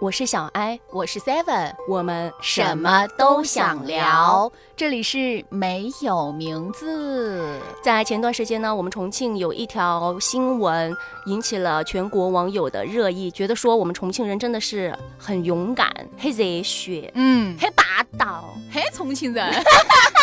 我是小艾，我是 Seven，我们什么都想聊。这里是没有名字。在前段时间呢，我们重庆有一条新闻引起了全国网友的热议，觉得说我们重庆人真的是很勇敢、很热血、嗯，很霸道、很重庆人。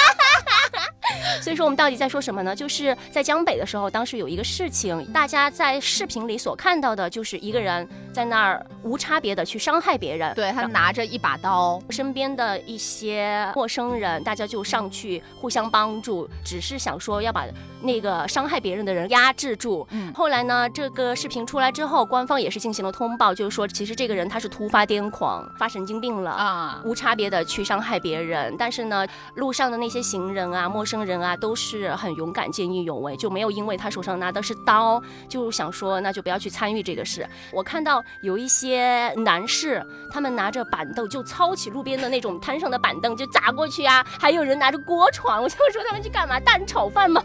所以说我们到底在说什么呢？就是在江北的时候，当时有一个事情，大家在视频里所看到的，就是一个人在那儿无差别的去伤害别人。对他拿着一把刀，身边的一些陌生人，大家就上去互相帮助，只是想说要把那个伤害别人的人压制住。嗯，后来呢，这个视频出来之后，官方也是进行了通报，就是说其实这个人他是突发癫狂，发神经病了啊，无差别的去伤害别人。但是呢，路上的那些行人啊、陌生人啊，都是很勇敢、见义勇为，就没有因为他手上拿的是刀，就想说那就不要去参与这个事。我看到有一些男士，他们拿着板凳就抄起路边的那种摊上的板凳就砸过去啊，还有人拿着锅铲，我就说他们去干嘛？蛋炒饭吗？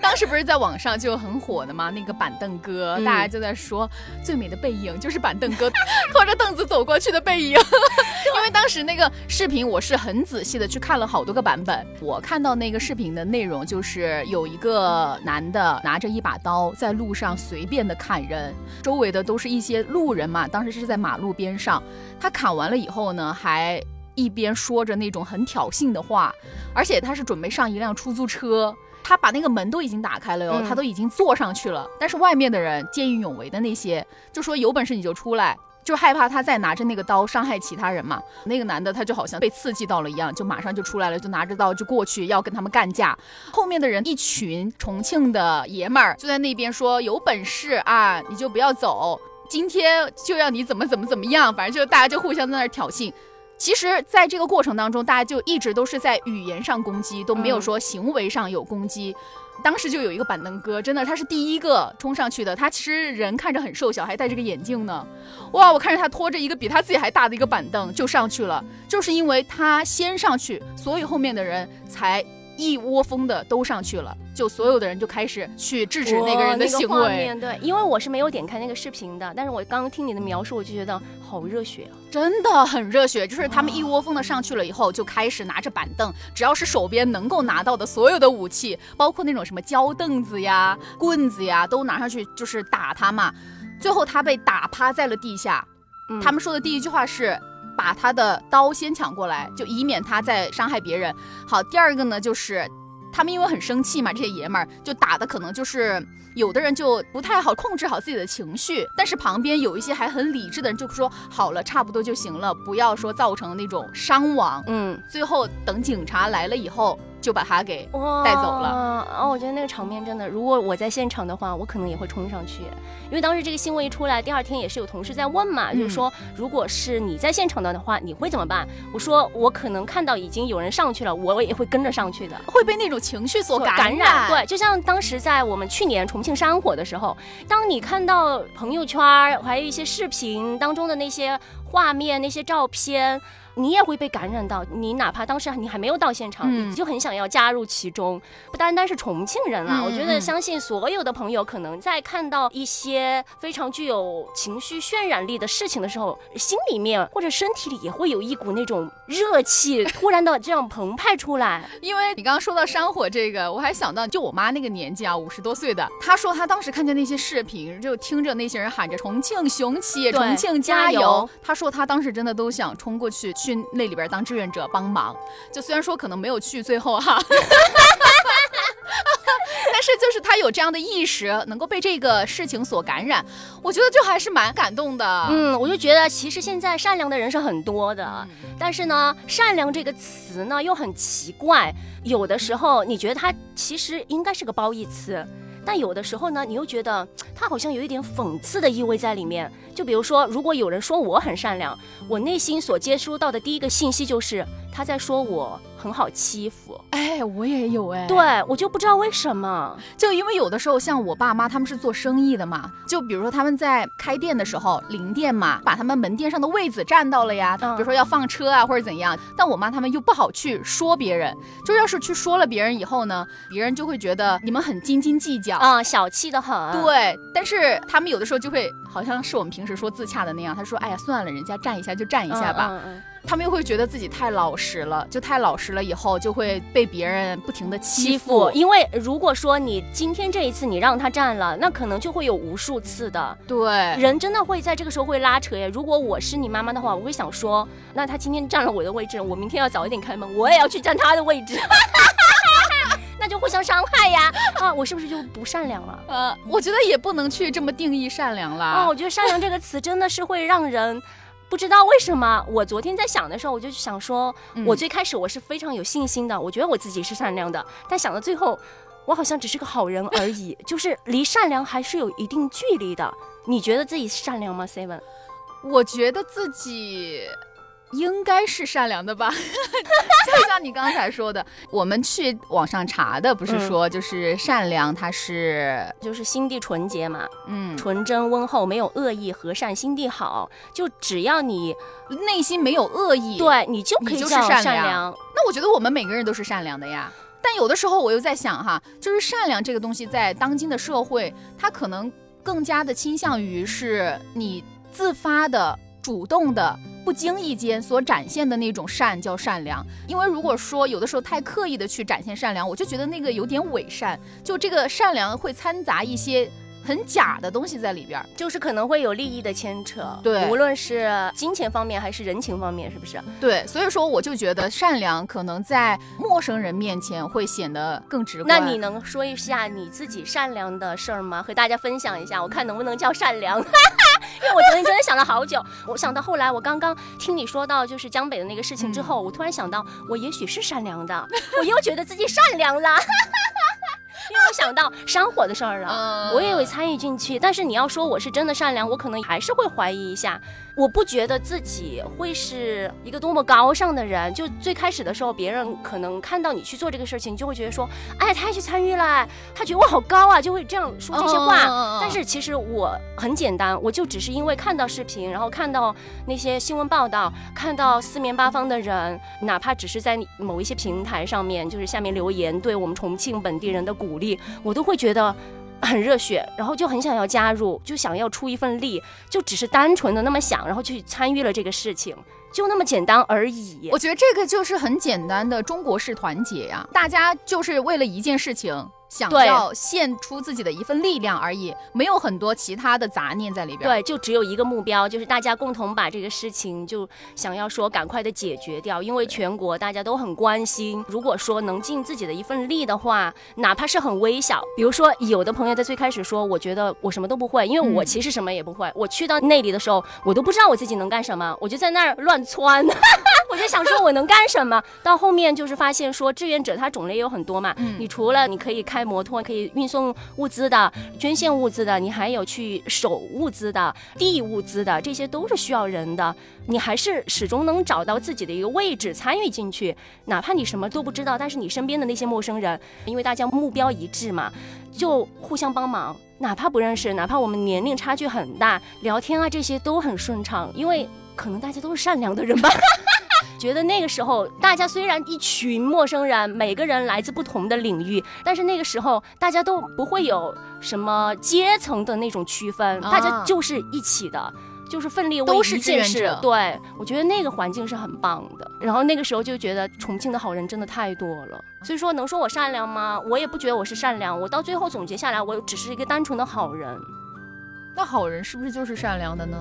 当时不是在网上就很火的吗？那个板凳哥，大家就在说最美的背影就是板凳哥 拖着凳子走过去的背影。因为当时那个视频，我是很仔细的去看了好多个版本。我看到那个视频的内容，就是有一个男的拿着一把刀在路上随便的砍人，周围的都是一些路人嘛。当时是在马路边上，他砍完了以后呢，还一边说着那种很挑衅的话，而且他是准备上一辆出租车。他把那个门都已经打开了哟，他都已经坐上去了。但是外面的人见义勇为的那些，就说有本事你就出来，就害怕他再拿着那个刀伤害其他人嘛。那个男的他就好像被刺激到了一样，就马上就出来了，就拿着刀就过去要跟他们干架。后面的人一群重庆的爷们儿就在那边说有本事啊，你就不要走，今天就要你怎么怎么怎么样，反正就大家就互相在那儿挑衅。其实，在这个过程当中，大家就一直都是在语言上攻击，都没有说行为上有攻击。当时就有一个板凳哥，真的他是第一个冲上去的。他其实人看着很瘦小，还戴着个眼镜呢。哇，我看着他拖着一个比他自己还大的一个板凳就上去了，就是因为他先上去，所以后面的人才。一窝蜂的都上去了，就所有的人就开始去制止那个人的行为。对，因为我是没有点开那个视频的，但是我刚刚听你的描述，我就觉得好热血啊，真的很热血。就是他们一窝蜂的上去了以后，就开始拿着板凳，只要是手边能够拿到的所有的武器，包括那种什么胶凳子呀、棍子呀，都拿上去就是打他嘛。最后他被打趴在了地下。他们说的第一句话是。把他的刀先抢过来，就以免他再伤害别人。好，第二个呢，就是他们因为很生气嘛，这些爷们儿就打的可能就是有的人就不太好控制好自己的情绪，但是旁边有一些还很理智的人就说好了，差不多就行了，不要说造成那种伤亡。嗯，最后等警察来了以后。就把他给带走了啊！我觉得那个场面真的，如果我在现场的话，我可能也会冲上去，因为当时这个新闻一出来，第二天也是有同事在问嘛，就是说，如果是你在现场的的话，你会怎么办？我说我可能看到已经有人上去了，我也会跟着上去的，会被那种情绪所感染。对，就像当时在我们去年重庆山火的时候，当你看到朋友圈还有一些视频当中的那些画面、那些照片。你也会被感染到，你哪怕当时你还没有到现场，你就很想要加入其中。不单单是重庆人啊，我觉得相信所有的朋友，可能在看到一些非常具有情绪渲染力的事情的时候，心里面或者身体里也会有一股那种热气突然的这样澎湃出来。因为你刚刚说到山火这个，我还想到就我妈那个年纪啊，五十多岁的，她说她当时看见那些视频，就听着那些人喊着“重庆雄起，重庆加油”，她说她当时真的都想冲过去。去那里边当志愿者帮忙，就虽然说可能没有去最后哈，但是就是他有这样的意识，能够被这个事情所感染，我觉得就还是蛮感动的。嗯，我就觉得其实现在善良的人是很多的，但是呢，善良这个词呢又很奇怪，有的时候你觉得它其实应该是个褒义词。但有的时候呢，你又觉得他好像有一点讽刺的意味在里面。就比如说，如果有人说我很善良，我内心所接收到的第一个信息就是他在说我很好欺负。哎，我也有哎，对我就不知道为什么，就因为有的时候像我爸妈他们是做生意的嘛，就比如说他们在开店的时候，临店嘛，把他们门店上的位子占到了呀，比如说要放车啊或者怎样，但我妈他们又不好去说别人，就要是去说了别人以后呢，别人就会觉得你们很斤斤计较啊，小气的很。对，但是他们有的时候就会好像是我们平时说自洽的那样，他说，哎呀，算了，人家占一下就占一下吧。他们又会觉得自己太老实了，就太老实了，以后就会被别人不停的欺负。因为如果说你今天这一次你让他占了，那可能就会有无数次的。对，人真的会在这个时候会拉扯耶。如果我是你妈妈的话，我会想说，那他今天占了我的位置，我明天要早一点开门，我也要去占他的位置，那就互相伤害呀。啊，我是不是就不善良了？呃，我觉得也不能去这么定义善良啦。啊，我觉得善良这个词真的是会让人。不知道为什么，我昨天在想的时候，我就想说，我最开始我是非常有信心的，我觉得我自己是善良的，但想到最后，我好像只是个好人而已，就是离善良还是有一定距离的。你觉得自己善良吗，Seven？我觉得自己。应该是善良的吧，就像你刚才说的，我们去网上查的，不是说就是善良，它是就是心地纯洁嘛，嗯，纯真温厚，没有恶意，和善，心地好，就只要你内心没有恶意，对你就可以叫善良。那我觉得我们每个人都是善良的呀，但有的时候我又在想哈，就是善良这个东西在当今的社会，它可能更加的倾向于是你自发的、主动的。不经意间所展现的那种善叫善良，因为如果说有的时候太刻意的去展现善良，我就觉得那个有点伪善，就这个善良会掺杂一些。很假的东西在里边，就是可能会有利益的牵扯，对，无论是金钱方面还是人情方面，是不是？对，所以说我就觉得善良可能在陌生人面前会显得更直观。那你能说一下你自己善良的事儿吗？和大家分享一下，我看能不能叫善良。因为我昨天真的想了好久，我想到后来，我刚刚听你说到就是江北的那个事情之后，我突然想到，我也许是善良的，我又觉得自己善良了。因为我想到山火的事儿了，我也会参与进去。但是你要说我是真的善良，我可能还是会怀疑一下。我不觉得自己会是一个多么高尚的人。就最开始的时候，别人可能看到你去做这个事情，就会觉得说，哎，他也去参与了，他觉得我好高啊，就会这样说这些话。但是其实我很简单，我就只是因为看到视频，然后看到那些新闻报道，看到四面八方的人，哪怕只是在某一些平台上面，就是下面留言对我们重庆本地人的鼓励，我都会觉得。很热血，然后就很想要加入，就想要出一份力，就只是单纯的那么想，然后去参与了这个事情，就那么简单而已。我觉得这个就是很简单的中国式团结呀，大家就是为了一件事情。想要献出自己的一份力量而已，没有很多其他的杂念在里边。对，就只有一个目标，就是大家共同把这个事情就想要说赶快的解决掉，因为全国大家都很关心。如果说能尽自己的一份力的话，哪怕是很微小，比如说有的朋友在最开始说，我觉得我什么都不会，因为我其实什么也不会。我去到那里的时候，我都不知道我自己能干什么，我就在那儿乱窜，我就想说我能干什么。到后面就是发现说志愿者他种类也有很多嘛，你除了你可以开。摩托可以运送物资的、捐献物资的，你还有去守物资的、递物资的，这些都是需要人的。你还是始终能找到自己的一个位置，参与进去。哪怕你什么都不知道，但是你身边的那些陌生人，因为大家目标一致嘛，就互相帮忙。哪怕不认识，哪怕我们年龄差距很大，聊天啊这些都很顺畅，因为可能大家都是善良的人吧。觉得那个时候，大家虽然一群陌生人，每个人来自不同的领域，但是那个时候大家都不会有什么阶层的那种区分，大家就是一起的，就是奋力为一件事。对，我觉得那个环境是很棒的。然后那个时候就觉得重庆的好人真的太多了。所以说，能说我善良吗？我也不觉得我是善良。我到最后总结下来，我只是一个单纯的好人。那好人是不是就是善良的呢？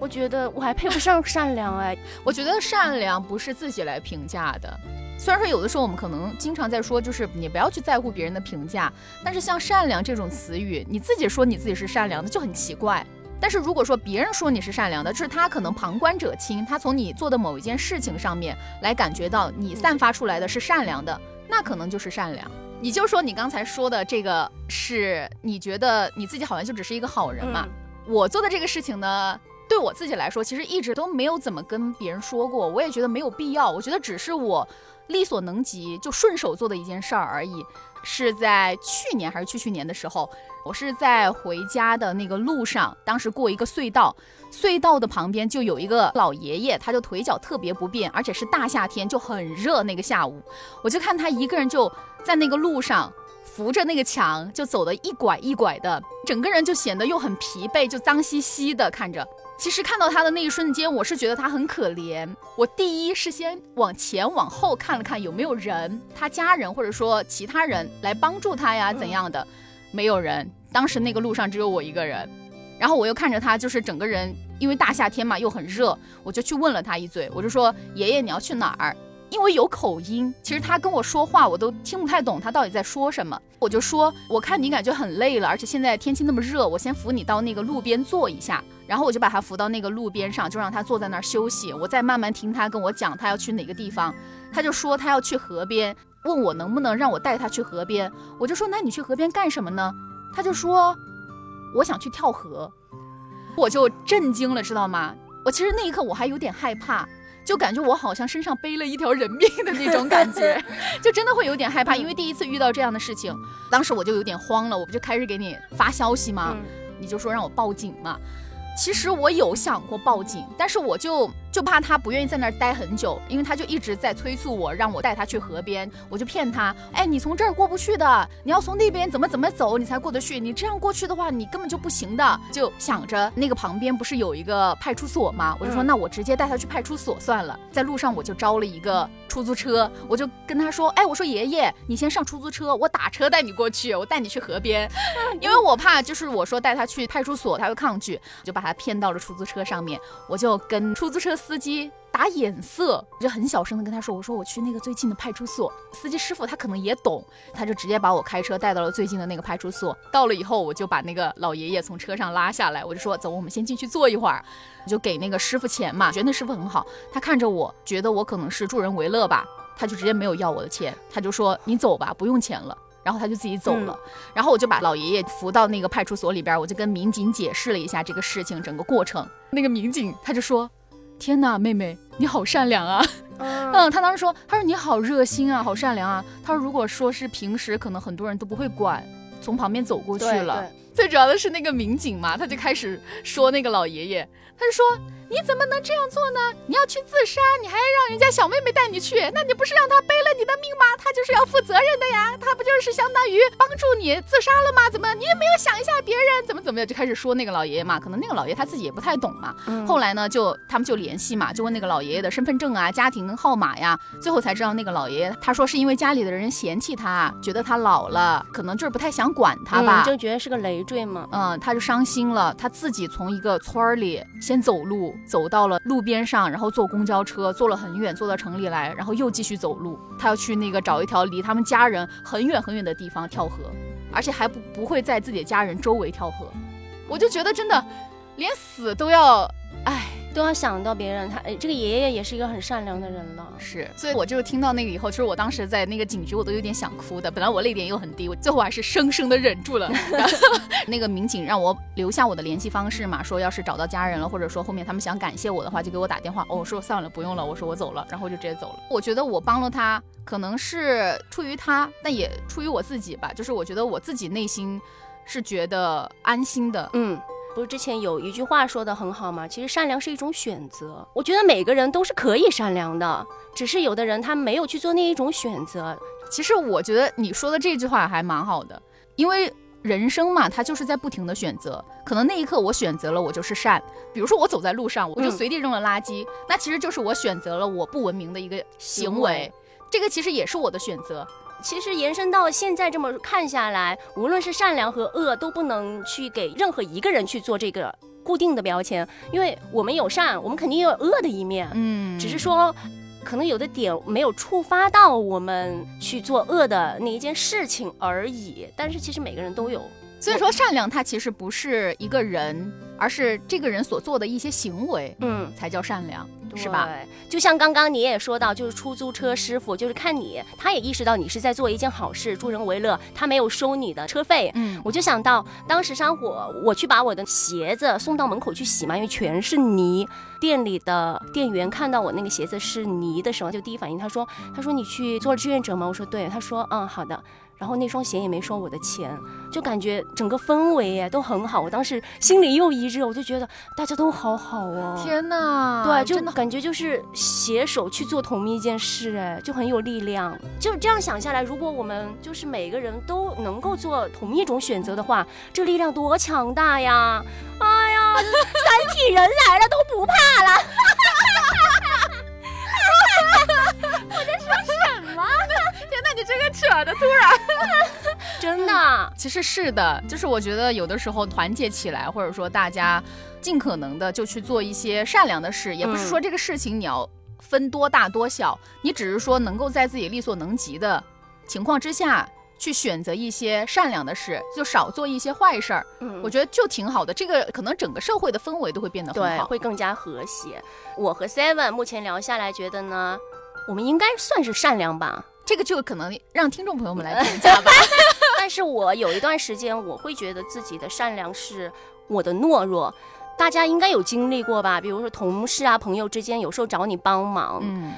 我觉得我还配不上善良哎，我觉得善良不是自己来评价的。虽然说有的时候我们可能经常在说，就是你不要去在乎别人的评价，但是像善良这种词语，你自己说你自己是善良的就很奇怪。但是如果说别人说你是善良的，就是他可能旁观者清，他从你做的某一件事情上面来感觉到你散发出来的是善良的，那可能就是善良。你就说你刚才说的这个是你觉得你自己好像就只是一个好人嘛？我做的这个事情呢？对我自己来说，其实一直都没有怎么跟别人说过，我也觉得没有必要。我觉得只是我力所能及就顺手做的一件事儿而已。是在去年还是去去年的时候，我是在回家的那个路上，当时过一个隧道，隧道的旁边就有一个老爷爷，他就腿脚特别不便，而且是大夏天就很热那个下午，我就看他一个人就在那个路上。扶着那个墙就走的一拐一拐的，整个人就显得又很疲惫，就脏兮兮的看着。其实看到他的那一瞬间，我是觉得他很可怜。我第一是先往前往后看了看有没有人，他家人或者说其他人来帮助他呀怎样的，没有人。当时那个路上只有我一个人，然后我又看着他，就是整个人因为大夏天嘛又很热，我就去问了他一嘴，我就说爷爷你要去哪儿？因为有口音，其实他跟我说话我都听不太懂，他到底在说什么。我就说，我看你感觉很累了，而且现在天气那么热，我先扶你到那个路边坐一下。然后我就把他扶到那个路边上，就让他坐在那儿休息。我再慢慢听他跟我讲他要去哪个地方。他就说他要去河边，问我能不能让我带他去河边。我就说那你去河边干什么呢？他就说我想去跳河。我就震惊了，知道吗？我其实那一刻我还有点害怕。就感觉我好像身上背了一条人命的那种感觉，就真的会有点害怕，因为第一次遇到这样的事情，当时我就有点慌了，我不就开始给你发消息吗？你就说让我报警嘛。其实我有想过报警，但是我就就怕他不愿意在那儿待很久，因为他就一直在催促我，让我带他去河边。我就骗他，哎，你从这儿过不去的，你要从那边怎么怎么走，你才过得去。你这样过去的话，你根本就不行的。就想着那个旁边不是有一个派出所吗？我就说那我直接带他去派出所算了。在路上我就招了一个出租车，我就跟他说，哎，我说爷爷，你先上出租车，我打车带你过去，我带你去河边，因为我怕就是我说带他去派出所，他会抗拒，就把。把骗到了出租车上面，我就跟出租车司机打眼色，我就很小声的跟他说：“我说我去那个最近的派出所。”司机师傅他可能也懂，他就直接把我开车带到了最近的那个派出所。到了以后，我就把那个老爷爷从车上拉下来，我就说：“走，我们先进去坐一会儿。”就给那个师傅钱嘛，觉得那师傅很好，他看着我觉得我可能是助人为乐吧，他就直接没有要我的钱，他就说：“你走吧，不用钱了。”然后他就自己走了，然后我就把老爷爷扶到那个派出所里边，我就跟民警解释了一下这个事情整个过程。那个民警他就说：“天哪，妹妹你好善良啊！”嗯，他当时说：“他说你好热心啊，好善良啊。”他说：“如果说是平时，可能很多人都不会管，从旁边走过去了。”最主要的是那个民警嘛，他就开始说那个老爷爷，他就说。你怎么能这样做呢？你要去自杀，你还让人家小妹妹带你去，那你不是让她背了你的命吗？她就是要负责任的呀，她不就是相当于帮助你自杀了吗？怎么你也没有想一下别人怎么怎么样，就开始说那个老爷爷嘛，可能那个老爷他自己也不太懂嘛。后来呢，就他们就联系嘛，就问那个老爷爷的身份证啊、家庭号码呀，最后才知道那个老爷爷他说是因为家里的人嫌弃他，觉得他老了，可能就是不太想管他吧，就觉得是个累赘嘛。嗯，他就伤心了，他自己从一个村儿里先走路。走到了路边上，然后坐公交车，坐了很远，坐到城里来，然后又继续走路。他要去那个找一条离他们家人很远很远的地方跳河，而且还不不会在自己的家人周围跳河。我就觉得真的，连死都要，唉。都要想到别人，他这个爷爷也是一个很善良的人了，是，所以我就听到那个以后，其实我当时在那个警局，我都有点想哭的。本来我泪点又很低，我最后还是生生的忍住了。那个民警让我留下我的联系方式嘛，说要是找到家人了，或者说后面他们想感谢我的话，就给我打电话。哦，我说算了，不用了，我说我走了，然后就直接走了。我觉得我帮了他，可能是出于他，但也出于我自己吧，就是我觉得我自己内心是觉得安心的，嗯。不是之前有一句话说的很好吗？其实善良是一种选择。我觉得每个人都是可以善良的，只是有的人他没有去做那一种选择。其实我觉得你说的这句话还蛮好的，因为人生嘛，它就是在不停的选择。可能那一刻我选择了，我就是善。比如说我走在路上，我就随地扔了垃圾，那其实就是我选择了我不文明的一个行为。这个其实也是我的选择。其实延伸到现在这么看下来，无论是善良和恶，都不能去给任何一个人去做这个固定的标签，因为我们有善，我们肯定也有恶的一面，嗯，只是说可能有的点没有触发到我们去做恶的那一件事情而已。但是其实每个人都有，所以说善良它其实不是一个人，而是这个人所做的一些行为，嗯，才叫善良。是吧？就像刚刚你也说到，就是出租车师傅，就是看你，他也意识到你是在做一件好事，助人为乐，他没有收你的车费。嗯，我就想到当时山火，我去把我的鞋子送到门口去洗嘛，因为全是泥。店里的店员看到我那个鞋子是泥的时候，就第一反应，他说：“他说你去做志愿者吗？”我说：“对。”他说：“嗯，好的。”然后那双鞋也没收我的钱，就感觉整个氛围耶都很好。我当时心里又一热，我就觉得大家都好好哦。天哪，对，就感觉就是携手去做同一件事，哎，就很有力量。就这样想下来，如果我们就是每个人都能够做同一种选择的话，这力量多强大呀！哎呀，三体人来了都不怕了。你这个扯的突然，真的，其实是的，就是我觉得有的时候团结起来，或者说大家尽可能的就去做一些善良的事，也不是说这个事情你要分多大多小，你只是说能够在自己力所能及的情况之下。去选择一些善良的事，就少做一些坏事儿。嗯，我觉得就挺好的。这个可能整个社会的氛围都会变得很好，会更加和谐。我和 Seven 目前聊下来，觉得呢，我们应该算是善良吧。这个就可能让听众朋友们来评价吧。但是我有一段时间，我会觉得自己的善良是我的懦弱。大家应该有经历过吧？比如说同事啊、朋友之间，有时候找你帮忙，嗯，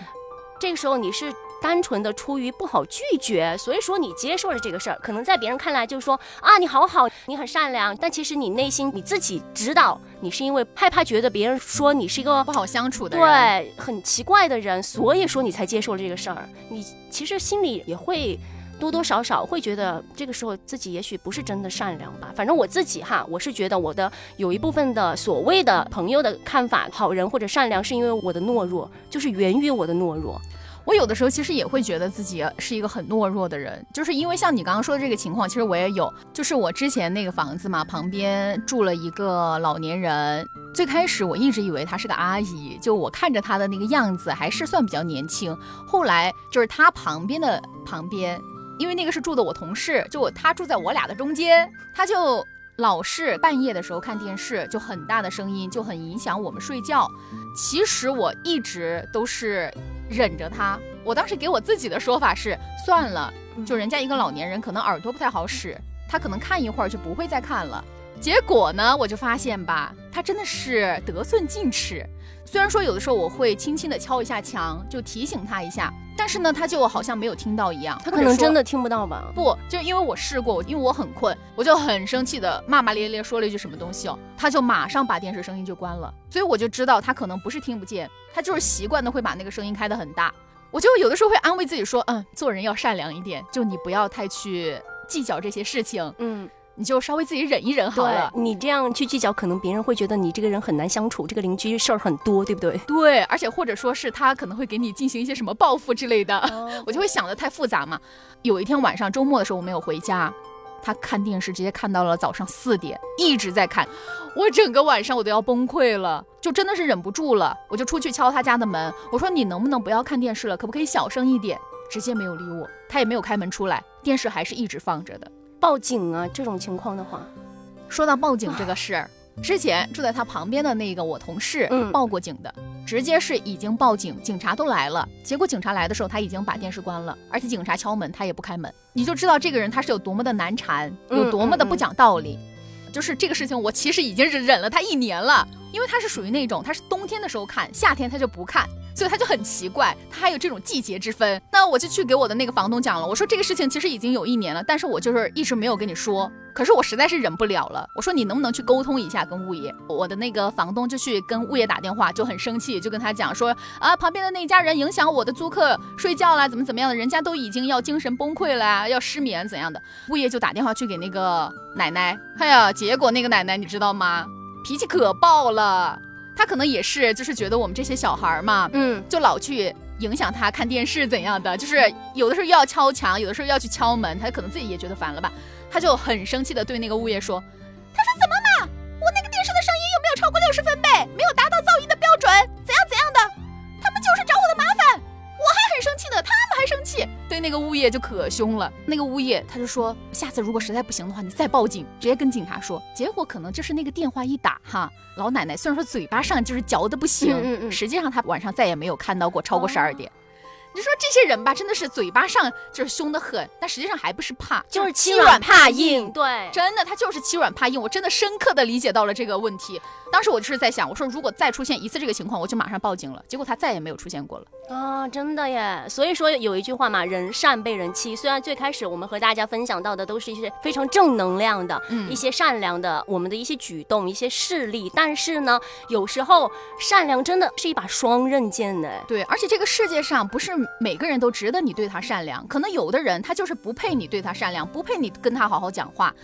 这个时候你是。单纯的出于不好拒绝，所以说你接受了这个事儿，可能在别人看来就是说啊，你好好，你很善良，但其实你内心你自己知道，你是因为害怕觉得别人说你是一个不好相处的人，对，很奇怪的人，所以说你才接受了这个事儿。你其实心里也会多多少少会觉得这个时候自己也许不是真的善良吧。反正我自己哈，我是觉得我的有一部分的所谓的朋友的看法，好人或者善良，是因为我的懦弱，就是源于我的懦弱。我有的时候其实也会觉得自己是一个很懦弱的人，就是因为像你刚刚说的这个情况，其实我也有。就是我之前那个房子嘛，旁边住了一个老年人。最开始我一直以为她是个阿姨，就我看着她的那个样子还是算比较年轻。后来就是她旁边的旁边，因为那个是住的我同事，就她住在我俩的中间，她就老是半夜的时候看电视，就很大的声音，就很影响我们睡觉。其实我一直都是。忍着他，我当时给我自己的说法是算了，就人家一个老年人可能耳朵不太好使，他可能看一会儿就不会再看了。结果呢，我就发现吧，他真的是得寸进尺。虽然说有的时候我会轻轻的敲一下墙，就提醒他一下，但是呢，他就好像没有听到一样。他可能真的听不到吧？不，就因为我试过，因为我很困，我就很生气的骂骂咧咧说了一句什么东西哦，他就马上把电视声音就关了。所以我就知道他可能不是听不见，他就是习惯的会把那个声音开得很大。我就有的时候会安慰自己说，嗯，做人要善良一点，就你不要太去计较这些事情，嗯。你就稍微自己忍一忍好了。你这样去计较，可能别人会觉得你这个人很难相处，这个邻居事儿很多，对不对？对，而且或者说是他可能会给你进行一些什么报复之类的，我就会想的太复杂嘛。有一天晚上周末的时候我没有回家，他看电视直接看到了早上四点，一直在看，我整个晚上我都要崩溃了，就真的是忍不住了，我就出去敲他家的门，我说你能不能不要看电视了，可不可以小声一点？直接没有理我，他也没有开门出来，电视还是一直放着的。报警啊！这种情况的话，说到报警这个事儿，之前住在他旁边的那个我同事报过警的，直接是已经报警，警察都来了。结果警察来的时候，他已经把电视关了，而且警察敲门他也不开门，你就知道这个人他是有多么的难缠，有多么的不讲道理。就是这个事情，我其实已经是忍了他一年了，因为他是属于那种他是冬天的时候看，夏天他就不看。所以他就很奇怪，他还有这种季节之分。那我就去给我的那个房东讲了，我说这个事情其实已经有一年了，但是我就是一直没有跟你说。可是我实在是忍不了了，我说你能不能去沟通一下跟物业？我的那个房东就去跟物业打电话，就很生气，就跟他讲说啊，旁边的那家人影响我的租客睡觉啦，怎么怎么样的，人家都已经要精神崩溃了，要失眠怎样的？物业就打电话去给那个奶奶，哎呀，结果那个奶奶你知道吗？脾气可爆了。他可能也是，就是觉得我们这些小孩嘛，嗯，就老去影响他看电视怎样的，就是有的时候又要敲墙，有的时候要去敲门，他可能自己也觉得烦了吧，他就很生气的对那个物业说：“他说怎么那个物业就可凶了，那个物业他就说，下次如果实在不行的话，你再报警，直接跟警察说。结果可能就是那个电话一打，哈，老奶奶虽然说嘴巴上就是嚼的不行，实际上她晚上再也没有看到过超过十二点。你说这些人吧，真的是嘴巴上就是凶得很，但实际上还不是怕，就是欺软怕硬。对，真的，他就是欺软怕硬。我真的深刻的理解到了这个问题。当时我就是在想，我说如果再出现一次这个情况，我就马上报警了。结果他再也没有出现过了。啊，真的耶！所以说有一句话嘛，人善被人欺。虽然最开始我们和大家分享到的都是一些非常正能量的，嗯，一些善良的，我们的一些举动、一些事例，但是呢，有时候善良真的是一把双刃剑呢。对，而且这个世界上不是每个人都值得你对他善良，可能有的人他就是不配你对他善良，不配你跟他好好讲话，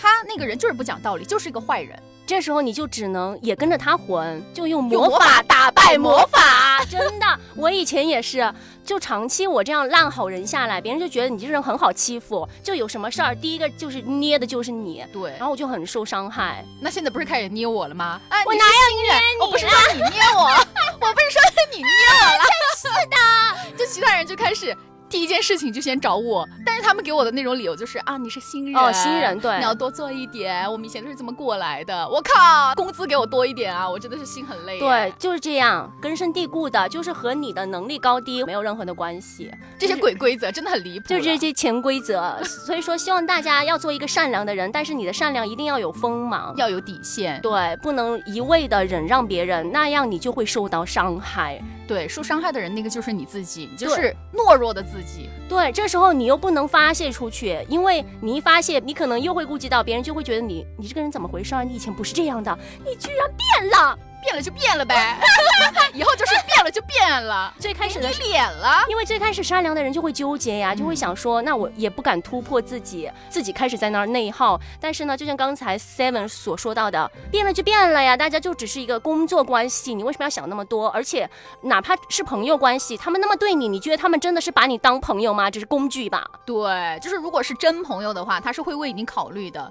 他那个人就是不讲道理，就是一个坏人。这时候你就只能也跟着他混，就用魔法打败魔法。真的，我以前也是，就长期我这样烂好人下来，别人就觉得你这人很好欺负，就有什么事儿，第一个就是捏的就是你。对，然后我就很受伤害。那现在不是开始捏我了吗？我哪有捏你？我不是说你捏我，我不是说你捏我了。是的，就其他人就开始。第一件事情就先找我，但是他们给我的那种理由就是啊，你是新人哦，新人对，你要多做一点。我们以前都是这么过来的。我靠，工资给我多一点啊！我真的是心很累。对，就是这样，根深蒂固的，就是和你的能力高低没有任何的关系。这些鬼规则真的很离谱，就是这些潜规则。所以说，希望大家要做一个善良的人，但是你的善良一定要有锋芒，要有底线。对，不能一味的忍让别人，那样你就会受到伤害。对，受伤害的人那个就是你自己，你就是懦弱的自己。对，这时候你又不能发泄出去，因为你一发泄，你可能又会顾及到别人，就会觉得你你这个人怎么回事啊？你以前不是这样的，你居然变了。变了就变了呗，以后就是变了就变了。最开始的脸了，因为最开始善良的人就会纠结呀，就会想说，那我也不敢突破自己，自己开始在那儿内耗。但是呢，就像刚才 Seven 所说到的，变了就变了呀，大家就只是一个工作关系，你为什么要想那么多？而且哪怕是朋友关系，他们那么对你，你觉得他们真的是把你当朋友吗？只是工具吧？对，就是如果是真朋友的话，他是会为你考虑的，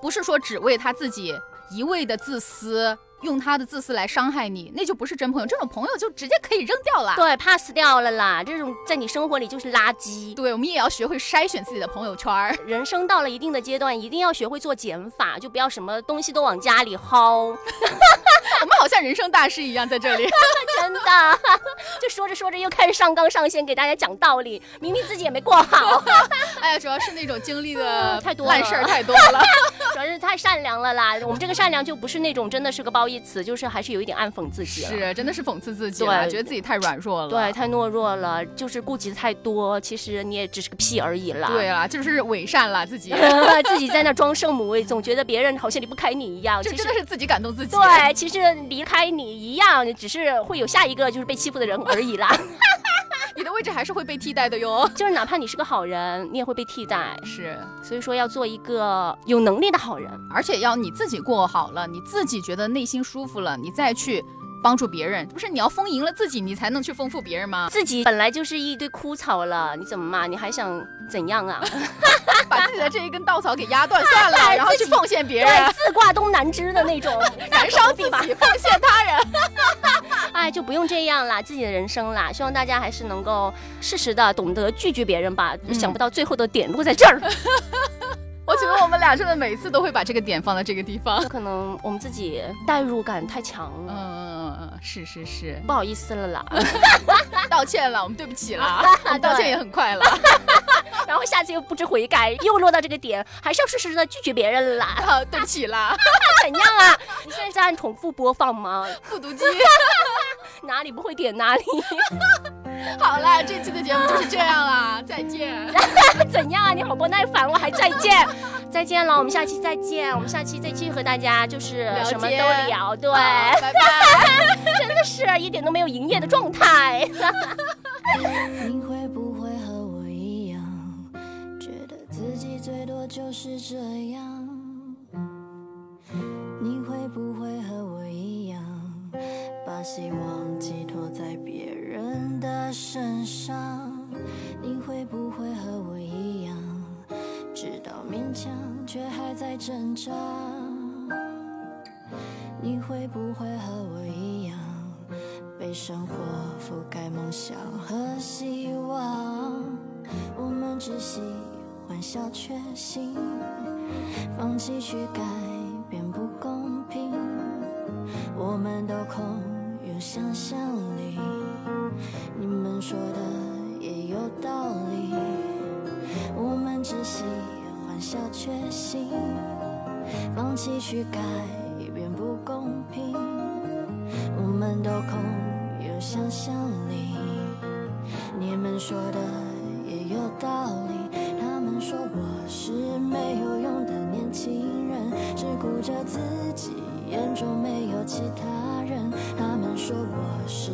不是说只为他自己一味的自私。用他的自私来伤害你，那就不是真朋友。这种朋友就直接可以扔掉了，对，pass 掉了啦。这种在你生活里就是垃圾。对，我们也要学会筛选自己的朋友圈。人生到了一定的阶段，一定要学会做减法，就不要什么东西都往家里薅。我们好像人生大师一样，在这里，真的，就说着说着又开始上纲上线给大家讲道理，明明自己也没过好。哎呀，主要是那种经历的太多烂事儿太多了，主要是太善良了啦。我们这个善良就不是那种真的是个褒义词，就是还是有一点暗讽自己。是，真的是讽刺自己，对，觉得自己太软弱了，对，太懦弱了，就是顾及的太多。其实你也只是个屁而已啦。对啊，就是伪善了自己，自己在那装圣母，总觉得别人好像离不开你一样。这真的是自己感动自己。对，其实。离开你一样，只是会有下一个就是被欺负的人而已啦。你的位置还是会被替代的哟。就是哪怕你是个好人，你也会被替代。是，所以说要做一个有能力的好人，而且要你自己过好了，你自己觉得内心舒服了，你再去。帮助别人不是你要丰盈了自己，你才能去丰富别人吗？自己本来就是一堆枯草了，你怎么嘛？你还想怎样啊？把自己的这一根稻草给压断算了，然后去奉献别人，自挂东南枝的那种，燃烧自己，奉献他人。哎，就不用这样啦，自己的人生啦。希望大家还是能够适时的懂得拒绝别人吧。想不到最后的点落在这儿。我觉得我们俩真的每次都会把这个点放在这个地方，可能我们自己代入感太强了。嗯是是是，不好意思了啦，道歉了，我们对不起了，道歉也很快了。然后下次又不知悔改，又落到这个点，还是要适时的拒绝别人啦。对不起啦，怎样啊？你现在在按重复播放吗？复读机，哪里不会点哪里。好了，这期的节目就是这样啦，再见。怎样啊？你好不耐烦，我还再见，再见了，我们下期再见，我们下期再继续和大家就是什么都聊，对，拜拜。真的是一点都没有营业的状态。你会不会和我一样，觉得自己最多就是这样？你会不会和我一样，把希望寄托在别人的身上？你会不会和我一样，直到勉强却还在挣扎？你会不会和我一样，被生活覆盖梦想和希望？我们只喜欢小确幸，放弃去改变不公平。我们都空有想象力，你们说的也有道理。下决心，放弃去改变不公平。我们都空有想象力，你们说的也有道理。他们说我是没有用的年轻人，只顾着自己，眼中没有其他人。他们说我是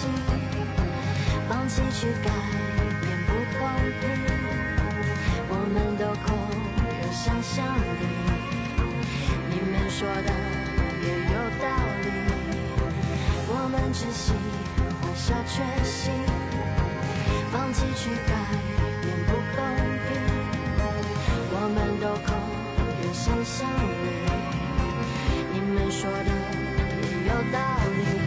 确幸，放弃去改变不公平。我们都空有想象力，你们说的也有道理。我们只喜欢小确幸，放弃去改变不公平。我们都空有想象力，你们说的也有道理。